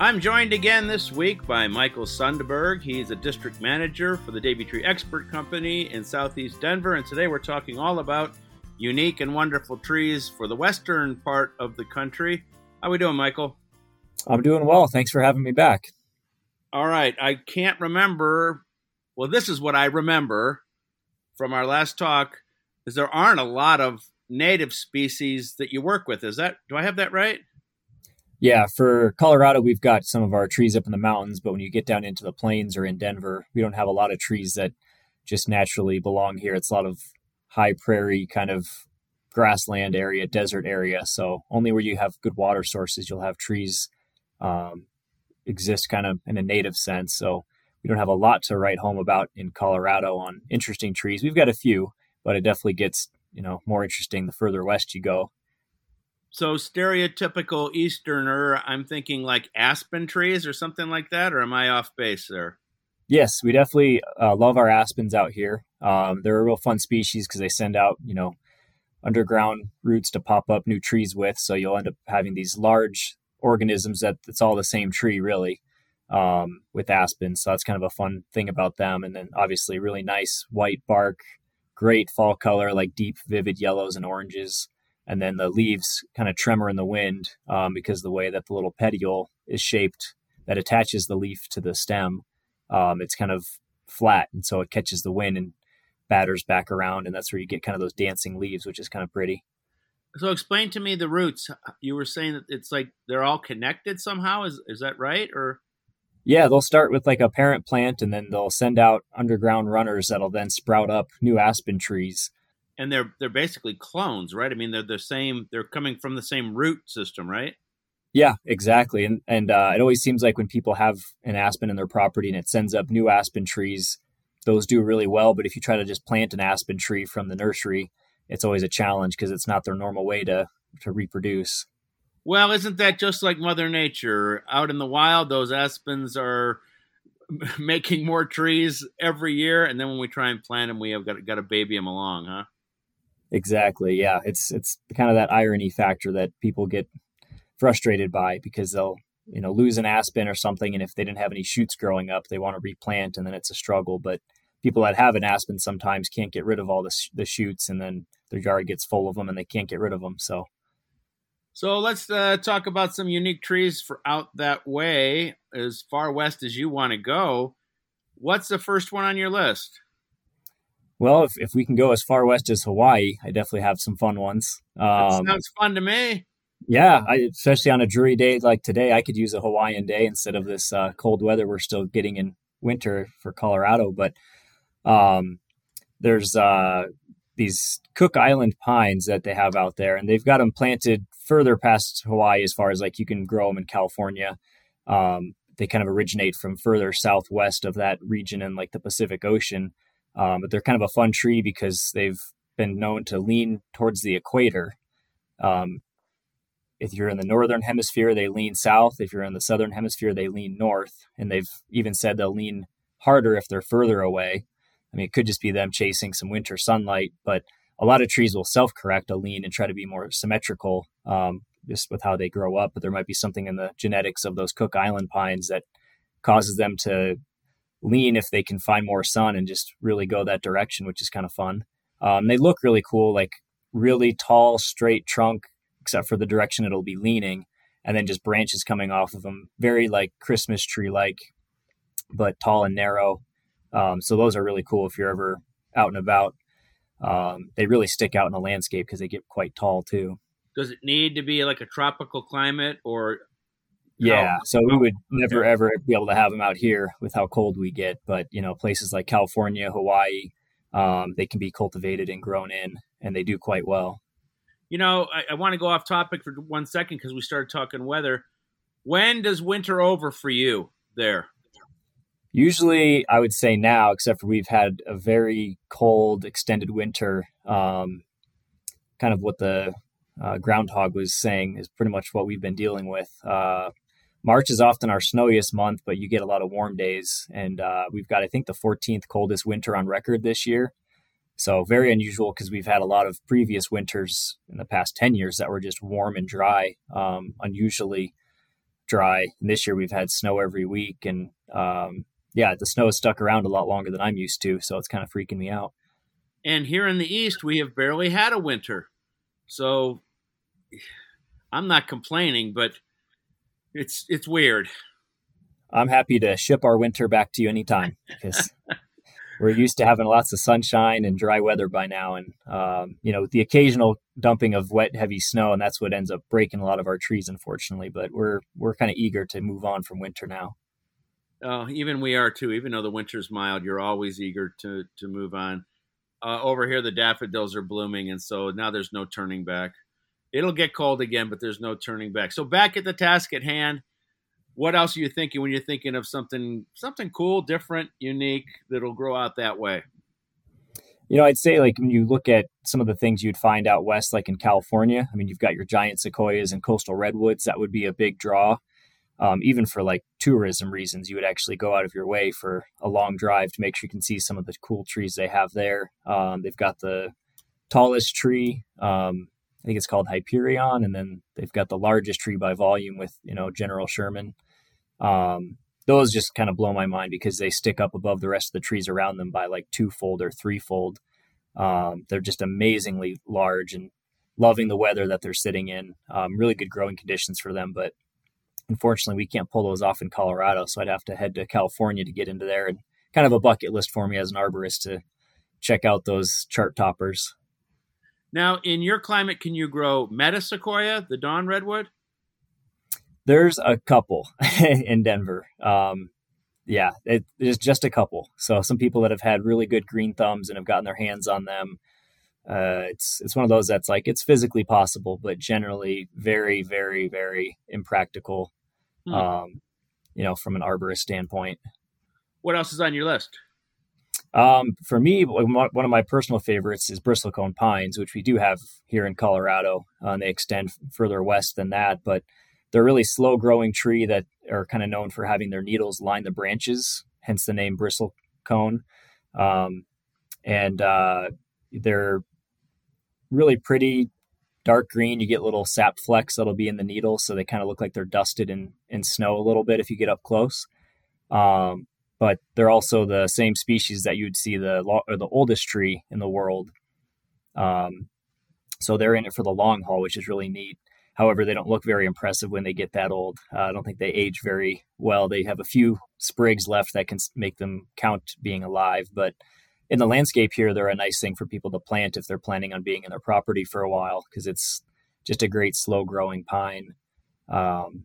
I'm joined again this week by Michael Sundberg. He's a district manager for the Davey Tree Expert Company in Southeast Denver, and today we're talking all about unique and wonderful trees for the western part of the country. How we doing, Michael? I'm doing well. Thanks for having me back. All right. I can't remember. Well, this is what I remember from our last talk is there aren't a lot of native species that you work with. Is that do I have that right? Yeah, for Colorado, we've got some of our trees up in the mountains, but when you get down into the plains or in Denver, we don't have a lot of trees that just naturally belong here. It's a lot of high prairie kind of grassland area, desert area. So only where you have good water sources, you'll have trees um, exist kind of in a native sense. So we don't have a lot to write home about in Colorado on interesting trees. We've got a few, but it definitely gets you know more interesting the further west you go. So stereotypical Easterner, I'm thinking like aspen trees or something like that, or am I off base there? Yes, we definitely uh, love our aspens out here. Um, they're a real fun species because they send out, you know, underground roots to pop up new trees with. So you'll end up having these large organisms that it's all the same tree really um, with aspens. So that's kind of a fun thing about them. And then obviously really nice white bark, great fall color, like deep vivid yellows and oranges and then the leaves kind of tremor in the wind um, because the way that the little petiole is shaped that attaches the leaf to the stem um, it's kind of flat and so it catches the wind and batters back around and that's where you get kind of those dancing leaves which is kind of pretty. So explain to me the roots. You were saying that it's like they're all connected somehow is, is that right or? Yeah they'll start with like a parent plant and then they'll send out underground runners that'll then sprout up new aspen trees and they're they're basically clones, right? I mean, they're the same. They're coming from the same root system, right? Yeah, exactly. And and uh, it always seems like when people have an aspen in their property and it sends up new aspen trees, those do really well. But if you try to just plant an aspen tree from the nursery, it's always a challenge because it's not their normal way to to reproduce. Well, isn't that just like Mother Nature? Out in the wild, those aspens are making more trees every year, and then when we try and plant them, we have got got to baby them along, huh? Exactly. Yeah. It's it's kind of that irony factor that people get frustrated by because they'll you know lose an aspen or something, and if they didn't have any shoots growing up, they want to replant, and then it's a struggle. But people that have an aspen sometimes can't get rid of all the the shoots, and then their yard gets full of them, and they can't get rid of them. So. So let's uh, talk about some unique trees for out that way, as far west as you want to go. What's the first one on your list? Well, if, if we can go as far west as Hawaii, I definitely have some fun ones. Um, sounds fun to me. Yeah, I, especially on a dreary day like today, I could use a Hawaiian day instead of this uh, cold weather we're still getting in winter for Colorado. But um, there's uh, these Cook Island pines that they have out there, and they've got them planted further past Hawaii as far as like you can grow them in California. Um, they kind of originate from further southwest of that region in like the Pacific Ocean. Um, but they're kind of a fun tree because they've been known to lean towards the equator. Um, if you're in the northern hemisphere, they lean south. If you're in the southern hemisphere, they lean north. And they've even said they'll lean harder if they're further away. I mean, it could just be them chasing some winter sunlight, but a lot of trees will self correct a lean and try to be more symmetrical um, just with how they grow up. But there might be something in the genetics of those Cook Island pines that causes them to lean if they can find more sun and just really go that direction, which is kind of fun. Um, they look really cool, like really tall, straight trunk, except for the direction it'll be leaning, and then just branches coming off of them, very like Christmas tree like, but tall and narrow. Um, so those are really cool if you're ever out and about. Um, they really stick out in the landscape because they get quite tall too. Does it need to be like a tropical climate, or yeah, so we would never ever be able to have them out here with how cold we get. But you know, places like California, Hawaii, um, they can be cultivated and grown in, and they do quite well. You know, I, I want to go off topic for one second because we started talking weather. When does winter over for you there? Usually, I would say now, except for we've had a very cold, extended winter. Um, kind of what the uh, groundhog was saying is pretty much what we've been dealing with. Uh, March is often our snowiest month, but you get a lot of warm days, and uh, we've got I think the 14th coldest winter on record this year. So very unusual because we've had a lot of previous winters in the past 10 years that were just warm and dry, um, unusually dry. And this year we've had snow every week, and um, yeah, the snow has stuck around a lot longer than I'm used to, so it's kind of freaking me out. And here in the east, we have barely had a winter, so I'm not complaining, but it's it's weird. I'm happy to ship our winter back to you anytime because we're used to having lots of sunshine and dry weather by now, and um, you know the occasional dumping of wet, heavy snow, and that's what ends up breaking a lot of our trees, unfortunately. But we're we're kind of eager to move on from winter now. Oh, even we are too. Even though the winter's mild, you're always eager to to move on. Uh, over here, the daffodils are blooming, and so now there's no turning back. It'll get called again, but there's no turning back. So back at the task at hand, what else are you thinking when you're thinking of something something cool, different, unique that'll grow out that way? You know, I'd say like when you look at some of the things you'd find out west, like in California. I mean, you've got your giant sequoias and coastal redwoods. That would be a big draw um, even for like tourism reasons, you would actually go out of your way for a long drive to make sure you can see some of the cool trees they have there. Um, they've got the tallest tree, um, I think it's called Hyperion, and then they've got the largest tree by volume with you know General Sherman. Um, those just kind of blow my mind because they stick up above the rest of the trees around them by like twofold or threefold. Um, they're just amazingly large and loving the weather that they're sitting in. Um, really good growing conditions for them, but unfortunately, we can't pull those off in Colorado. So I'd have to head to California to get into there and kind of a bucket list for me as an arborist to check out those chart toppers. Now, in your climate, can you grow metasequoia, the dawn redwood? There's a couple in Denver. Um, yeah, it, it's just a couple. So some people that have had really good green thumbs and have gotten their hands on them. Uh, it's it's one of those that's like it's physically possible, but generally very, very, very impractical hmm. um, you know, from an arborist standpoint. What else is on your list? Um, for me, one of my personal favorites is bristlecone pines, which we do have here in Colorado. Uh, and they extend further west than that, but they're a really slow growing tree that are kind of known for having their needles line the branches, hence the name bristlecone. Um, and uh, they're really pretty dark green. You get little sap flecks that'll be in the needle, so they kind of look like they're dusted in in snow a little bit if you get up close. Um, but they're also the same species that you'd see the or the oldest tree in the world. Um, so they're in it for the long haul, which is really neat. However, they don't look very impressive when they get that old. Uh, I don't think they age very well. They have a few sprigs left that can make them count being alive, but in the landscape here, they're a nice thing for people to plant if they're planning on being in their property for a while because it's just a great slow growing pine. Um,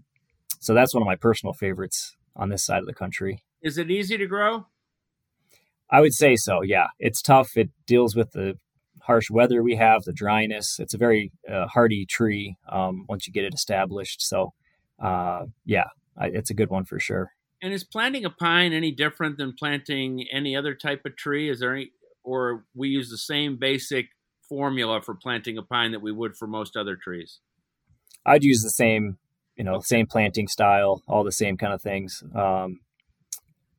so that's one of my personal favorites on this side of the country. Is it easy to grow? I would say so. Yeah, it's tough. It deals with the harsh weather we have, the dryness. It's a very uh, hardy tree um, once you get it established. So, uh, yeah, I, it's a good one for sure. And is planting a pine any different than planting any other type of tree? Is there any, or we use the same basic formula for planting a pine that we would for most other trees? I'd use the same, you know, same planting style, all the same kind of things. Um,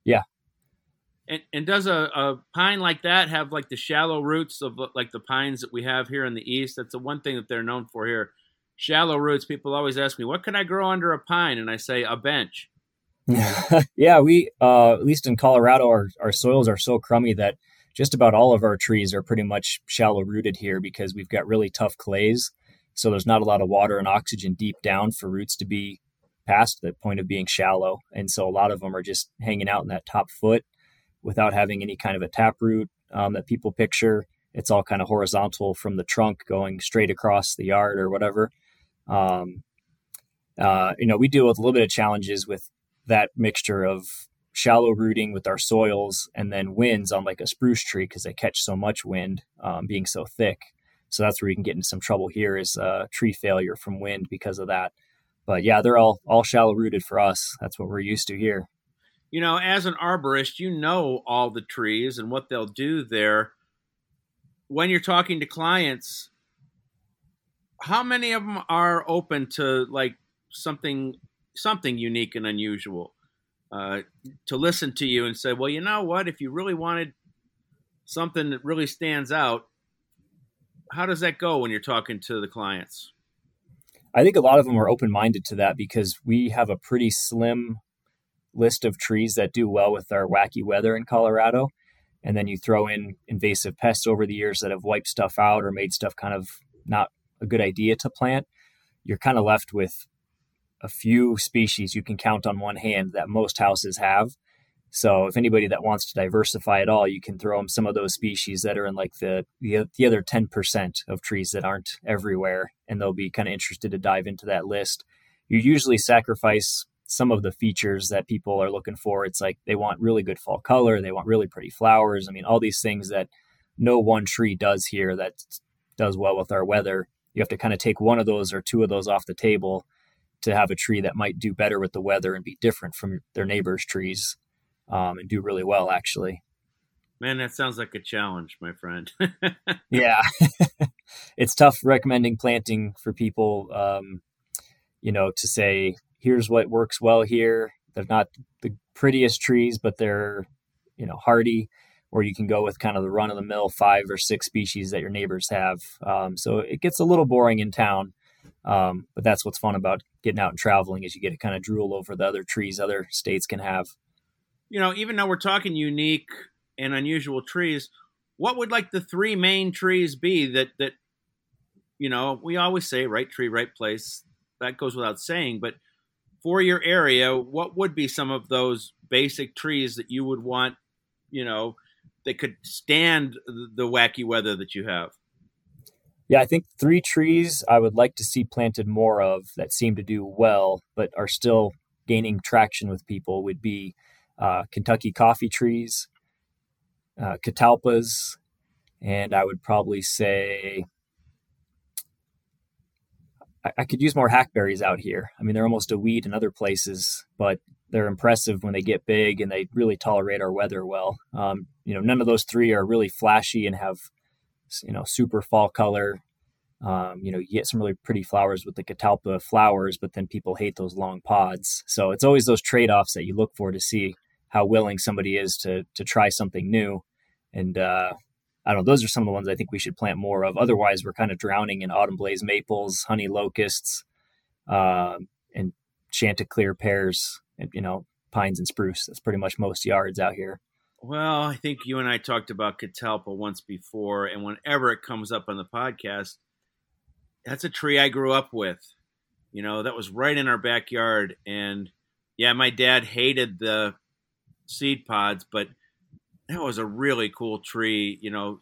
yeah. And, and does a, a pine like that have like the shallow roots of like the pines that we have here in the east? That's the one thing that they're known for here. Shallow roots. People always ask me, "What can I grow under a pine?" And I say, "A bench." yeah, we uh, at least in Colorado, our our soils are so crummy that just about all of our trees are pretty much shallow rooted here because we've got really tough clays. So there's not a lot of water and oxygen deep down for roots to be past the point of being shallow. And so a lot of them are just hanging out in that top foot without having any kind of a taproot um, that people picture. It's all kind of horizontal from the trunk going straight across the yard or whatever. Um, uh, you know, we deal with a little bit of challenges with that mixture of shallow rooting with our soils and then winds on like a spruce tree because they catch so much wind um, being so thick. So that's where you can get into some trouble here is uh, tree failure from wind because of that. But yeah, they're all all shallow rooted for us. That's what we're used to here. you know, as an arborist, you know all the trees and what they'll do there. When you're talking to clients, how many of them are open to like something something unique and unusual? Uh, to listen to you and say, well, you know what? If you really wanted something that really stands out, how does that go when you're talking to the clients? I think a lot of them are open minded to that because we have a pretty slim list of trees that do well with our wacky weather in Colorado. And then you throw in invasive pests over the years that have wiped stuff out or made stuff kind of not a good idea to plant. You're kind of left with a few species you can count on one hand that most houses have. So if anybody that wants to diversify at all, you can throw them some of those species that are in like the the, the other 10% of trees that aren't everywhere and they'll be kind of interested to dive into that list. You usually sacrifice some of the features that people are looking for. It's like they want really good fall color, they want really pretty flowers. I mean, all these things that no one tree does here that does well with our weather. You have to kind of take one of those or two of those off the table to have a tree that might do better with the weather and be different from their neighbors' trees um, and do really well, actually. Man, that sounds like a challenge, my friend. yeah. it's tough recommending planting for people, um, you know, to say, here's what works well here. They're not the prettiest trees, but they're, you know, hardy. Or you can go with kind of the run of the mill five or six species that your neighbors have. Um, so it gets a little boring in town. Um, but that's what's fun about getting out and traveling is you get to kind of drool over the other trees other states can have. You know, even though we're talking unique and unusual trees, what would like the three main trees be that that you know we always say right tree, right place. That goes without saying, but for your area, what would be some of those basic trees that you would want, you know, that could stand the wacky weather that you have? Yeah, I think three trees I would like to see planted more of that seem to do well, but are still gaining traction with people would be uh, Kentucky coffee trees, uh, catalpas, and I would probably say I, I could use more hackberries out here. I mean, they're almost a weed in other places, but they're impressive when they get big and they really tolerate our weather well. Um, you know, none of those three are really flashy and have you know, super fall color. Um, you know, you get some really pretty flowers with the catalpa flowers, but then people hate those long pods. So it's always those trade offs that you look for to see how willing somebody is to to try something new. And uh, I don't know, those are some of the ones I think we should plant more of. Otherwise, we're kind of drowning in autumn blaze maples, honey locusts, uh, and chanticleer pears, and you know, pines and spruce. That's pretty much most yards out here. Well, I think you and I talked about catalpa once before, and whenever it comes up on the podcast, that's a tree I grew up with. You know, that was right in our backyard, and yeah, my dad hated the seed pods, but that was a really cool tree. You know,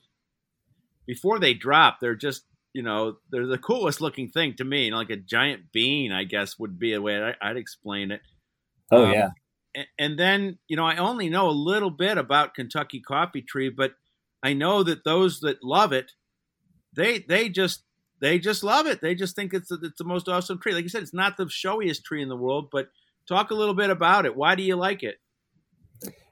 before they drop, they're just you know they're the coolest looking thing to me. Like a giant bean, I guess would be a way I'd explain it. Oh um, yeah and then you know I only know a little bit about Kentucky coffee tree, but I know that those that love it, they they just they just love it. They just think it's it's the most awesome tree. Like you said, it's not the showiest tree in the world, but talk a little bit about it. Why do you like it?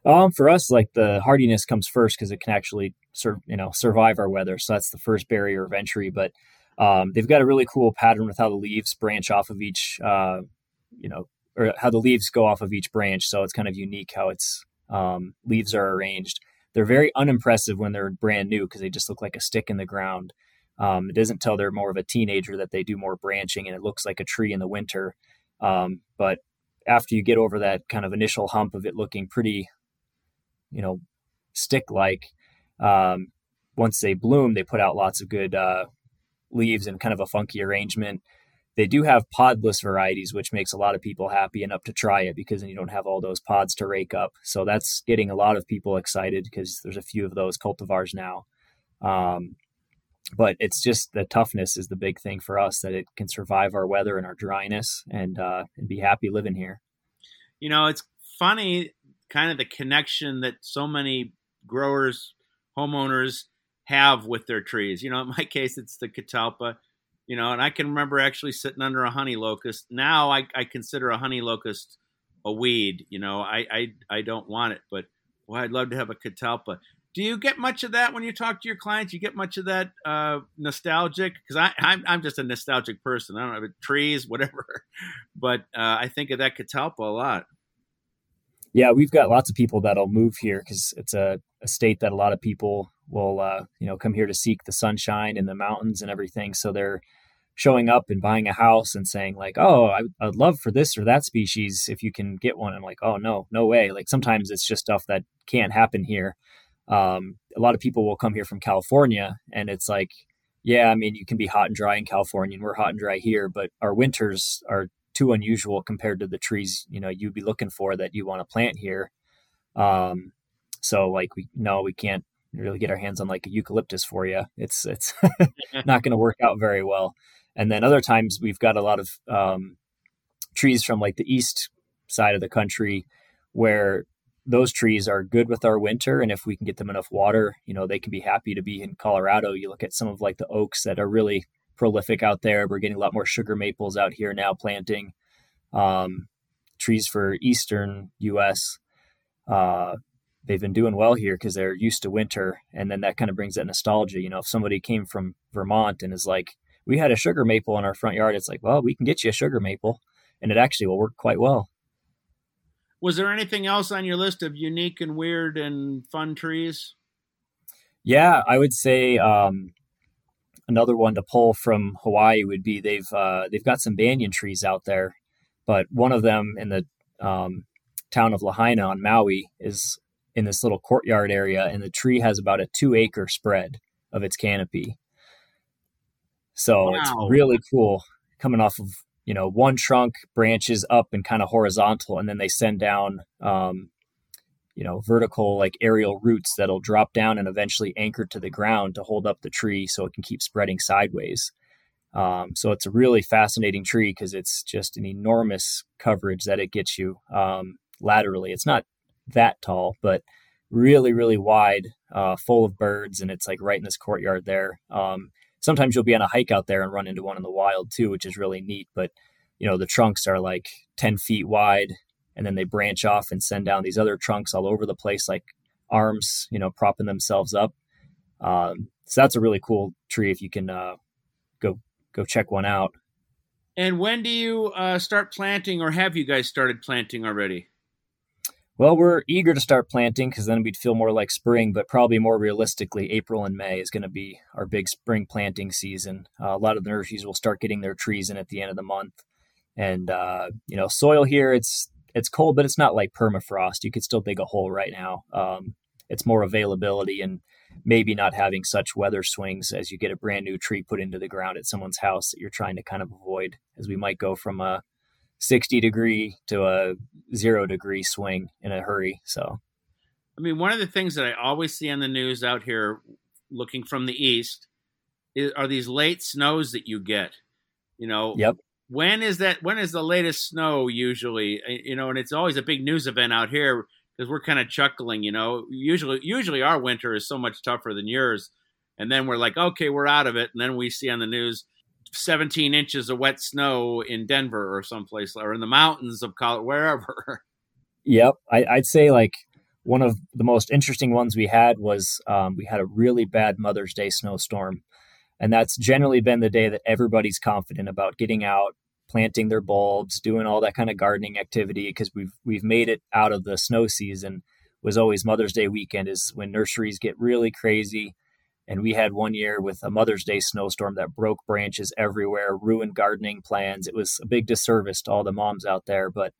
Um, for us, like the hardiness comes first because it can actually serve you know survive our weather. So that's the first barrier of entry. But um, they've got a really cool pattern with how the leaves branch off of each uh, you know or how the leaves go off of each branch. So it's kind of unique how its um, leaves are arranged. They're very unimpressive when they're brand new because they just look like a stick in the ground. Um, it isn't until they're more of a teenager that they do more branching and it looks like a tree in the winter. Um, but after you get over that kind of initial hump of it looking pretty, you know, stick like, um, once they bloom, they put out lots of good uh, leaves and kind of a funky arrangement. They do have podless varieties, which makes a lot of people happy and up to try it because then you don't have all those pods to rake up. So that's getting a lot of people excited because there's a few of those cultivars now. Um, but it's just the toughness is the big thing for us that it can survive our weather and our dryness and uh, and be happy living here. You know, it's funny, kind of the connection that so many growers, homeowners have with their trees. You know, in my case, it's the catalpa you know, and I can remember actually sitting under a honey locust. Now I, I consider a honey locust a weed. You know, I I, I don't want it, but well, I'd love to have a catalpa. Do you get much of that when you talk to your clients? You get much of that uh, nostalgic? Because I I'm, I'm just a nostalgic person. I don't know trees, whatever, but uh, I think of that catalpa a lot. Yeah, we've got lots of people that'll move here because it's a, a, state that a lot of people will, uh, you know, come here to seek the sunshine and the mountains and everything. So they're showing up and buying a house and saying like, "Oh, I, would love for this or that species if you can get one." I'm like, "Oh no, no way!" Like sometimes it's just stuff that can't happen here. Um, a lot of people will come here from California, and it's like, yeah, I mean, you can be hot and dry in California, and we're hot and dry here, but our winters are too unusual compared to the trees you know you'd be looking for that you want to plant here. Um so like we no we can't really get our hands on like a eucalyptus for you it's it's not going to work out very well. And then other times we've got a lot of um, trees from like the east side of the country where those trees are good with our winter and if we can get them enough water you know they can be happy to be in colorado. You look at some of like the oaks that are really prolific out there. We're getting a lot more sugar maples out here now planting. Um, trees for eastern U.S. Uh, they've been doing well here because they're used to winter, and then that kind of brings that nostalgia. You know, if somebody came from Vermont and is like, "We had a sugar maple in our front yard," it's like, "Well, we can get you a sugar maple," and it actually will work quite well. Was there anything else on your list of unique and weird and fun trees? Yeah, I would say um, another one to pull from Hawaii would be they've uh, they've got some banyan trees out there, but one of them in the um, town of Lahaina on Maui is in this little courtyard area, and the tree has about a two acre spread of its canopy. So wow. it's really cool coming off of you know one trunk branches up and kind of horizontal, and then they send down um, you know vertical like aerial roots that'll drop down and eventually anchor to the ground to hold up the tree so it can keep spreading sideways. Um, so it's a really fascinating tree because it's just an enormous coverage that it gets you um, laterally. It's not that tall but really really wide uh, full of birds and it's like right in this courtyard there. Um, sometimes you'll be on a hike out there and run into one in the wild too which is really neat but you know the trunks are like 10 feet wide and then they branch off and send down these other trunks all over the place like arms you know propping themselves up. Um, so that's a really cool tree if you can uh, go go check one out. And when do you uh, start planting or have you guys started planting already? Well we're eager to start planting because then we'd feel more like spring but probably more realistically april and may is going to be our big spring planting season. Uh, a lot of the nurseries will start getting their trees in at the end of the month. And uh, you know soil here it's it's cold, but it's not like permafrost. You could still dig a hole right now. Um, it's more availability and maybe not having such weather swings as you get a brand new tree put into the ground at someone's house that you're trying to kind of avoid, as we might go from a 60 degree to a zero degree swing in a hurry. So, I mean, one of the things that I always see on the news out here, looking from the east, is, are these late snows that you get. You know, yep when is that when is the latest snow usually? Uh, you know and it's always a big news event out here because we're kind of chuckling you know? Usually usually our winter is so much tougher than yours and then we're like okay we're out of it and then we see on the news 17 inches of wet snow in denver or someplace or in the mountains of colorado wherever. Yep I, i'd say like one of the most interesting ones we had was um, we had a really bad mother's day snowstorm and that's generally been the day that everybody's confident about getting out, planting their bulbs, doing all that kind of gardening activity because we've we've made it out of the snow season. Was always Mother's Day weekend is when nurseries get really crazy. And we had one year with a Mother's Day snowstorm that broke branches everywhere, ruined gardening plans. It was a big disservice to all the moms out there. But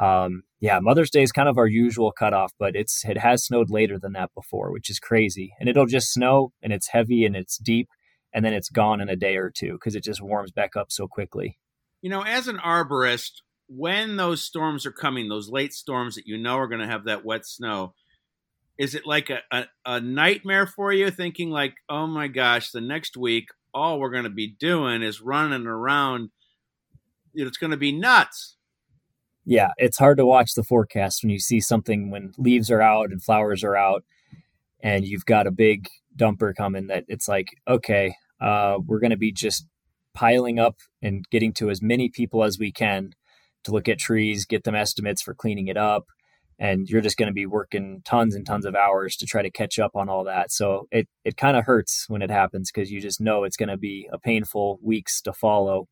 um, yeah, Mother's Day is kind of our usual cutoff, but it's it has snowed later than that before, which is crazy. And it'll just snow and it's heavy and it's deep and then it's gone in a day or two because it just warms back up so quickly. You know, as an arborist, when those storms are coming, those late storms that you know are going to have that wet snow, is it like a, a, a, nightmare for you thinking like, oh my gosh, the next week, all we're going to be doing is running around. It's going to be nuts. Yeah, it's hard to watch the forecast when you see something when leaves are out and flowers are out and you've got a big dumper coming that it's like, okay, uh, we're going to be just piling up and getting to as many people as we can to look at trees, get them estimates for cleaning it up, and you're just going to be working tons and tons of hours to try to catch up on all that. So it it kind of hurts when it happens because you just know it's going to be a painful weeks to follow.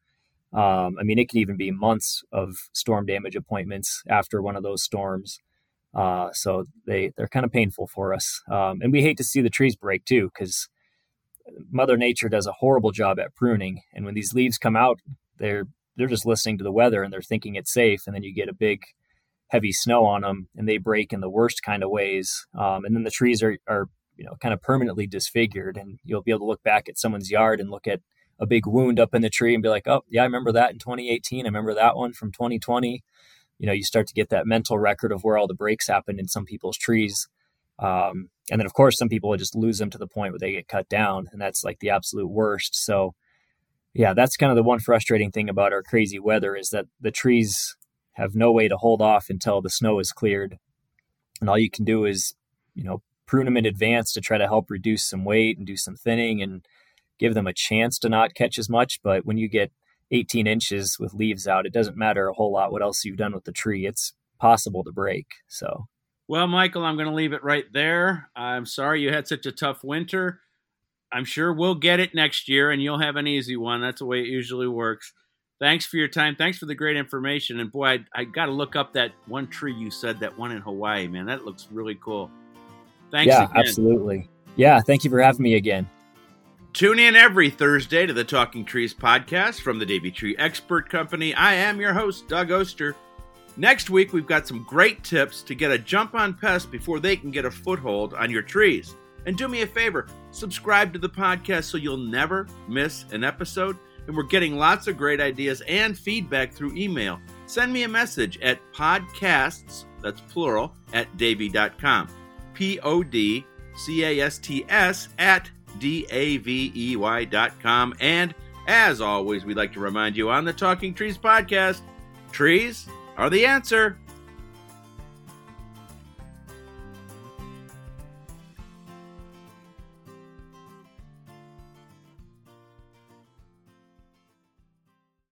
Um, I mean, it can even be months of storm damage appointments after one of those storms. Uh, so they they're kind of painful for us, um, and we hate to see the trees break too because Mother Nature does a horrible job at pruning. And when these leaves come out, they're they're just listening to the weather and they're thinking it's safe, and then you get a big heavy snow on them and they break in the worst kind of ways. Um, and then the trees are, are, you know, kind of permanently disfigured and you'll be able to look back at someone's yard and look at a big wound up in the tree and be like, oh, yeah, I remember that in 2018. I remember that one from 2020. You know, you start to get that mental record of where all the breaks happened in some people's trees. Um, and then, of course, some people just lose them to the point where they get cut down, and that's like the absolute worst. So, yeah, that's kind of the one frustrating thing about our crazy weather is that the trees have no way to hold off until the snow is cleared. And all you can do is, you know, prune them in advance to try to help reduce some weight and do some thinning and give them a chance to not catch as much. But when you get 18 inches with leaves out, it doesn't matter a whole lot what else you've done with the tree. It's possible to break. So, well, Michael, I'm going to leave it right there. I'm sorry you had such a tough winter. I'm sure we'll get it next year and you'll have an easy one. That's the way it usually works thanks for your time. Thanks for the great information. And boy, I, I got to look up that one tree you said, that one in Hawaii, man. That looks really cool. Thanks. Yeah, again. absolutely. Yeah, thank you for having me again. Tune in every Thursday to the Talking Trees podcast from the Davey Tree Expert Company. I am your host, Doug Oster. Next week, we've got some great tips to get a jump on pests before they can get a foothold on your trees. And do me a favor, subscribe to the podcast so you'll never miss an episode and we're getting lots of great ideas and feedback through email. Send me a message at podcasts, that's plural, at davey.com. P O D C A S T S at D A V E Y.com. And as always, we'd like to remind you on the Talking Trees podcast trees are the answer.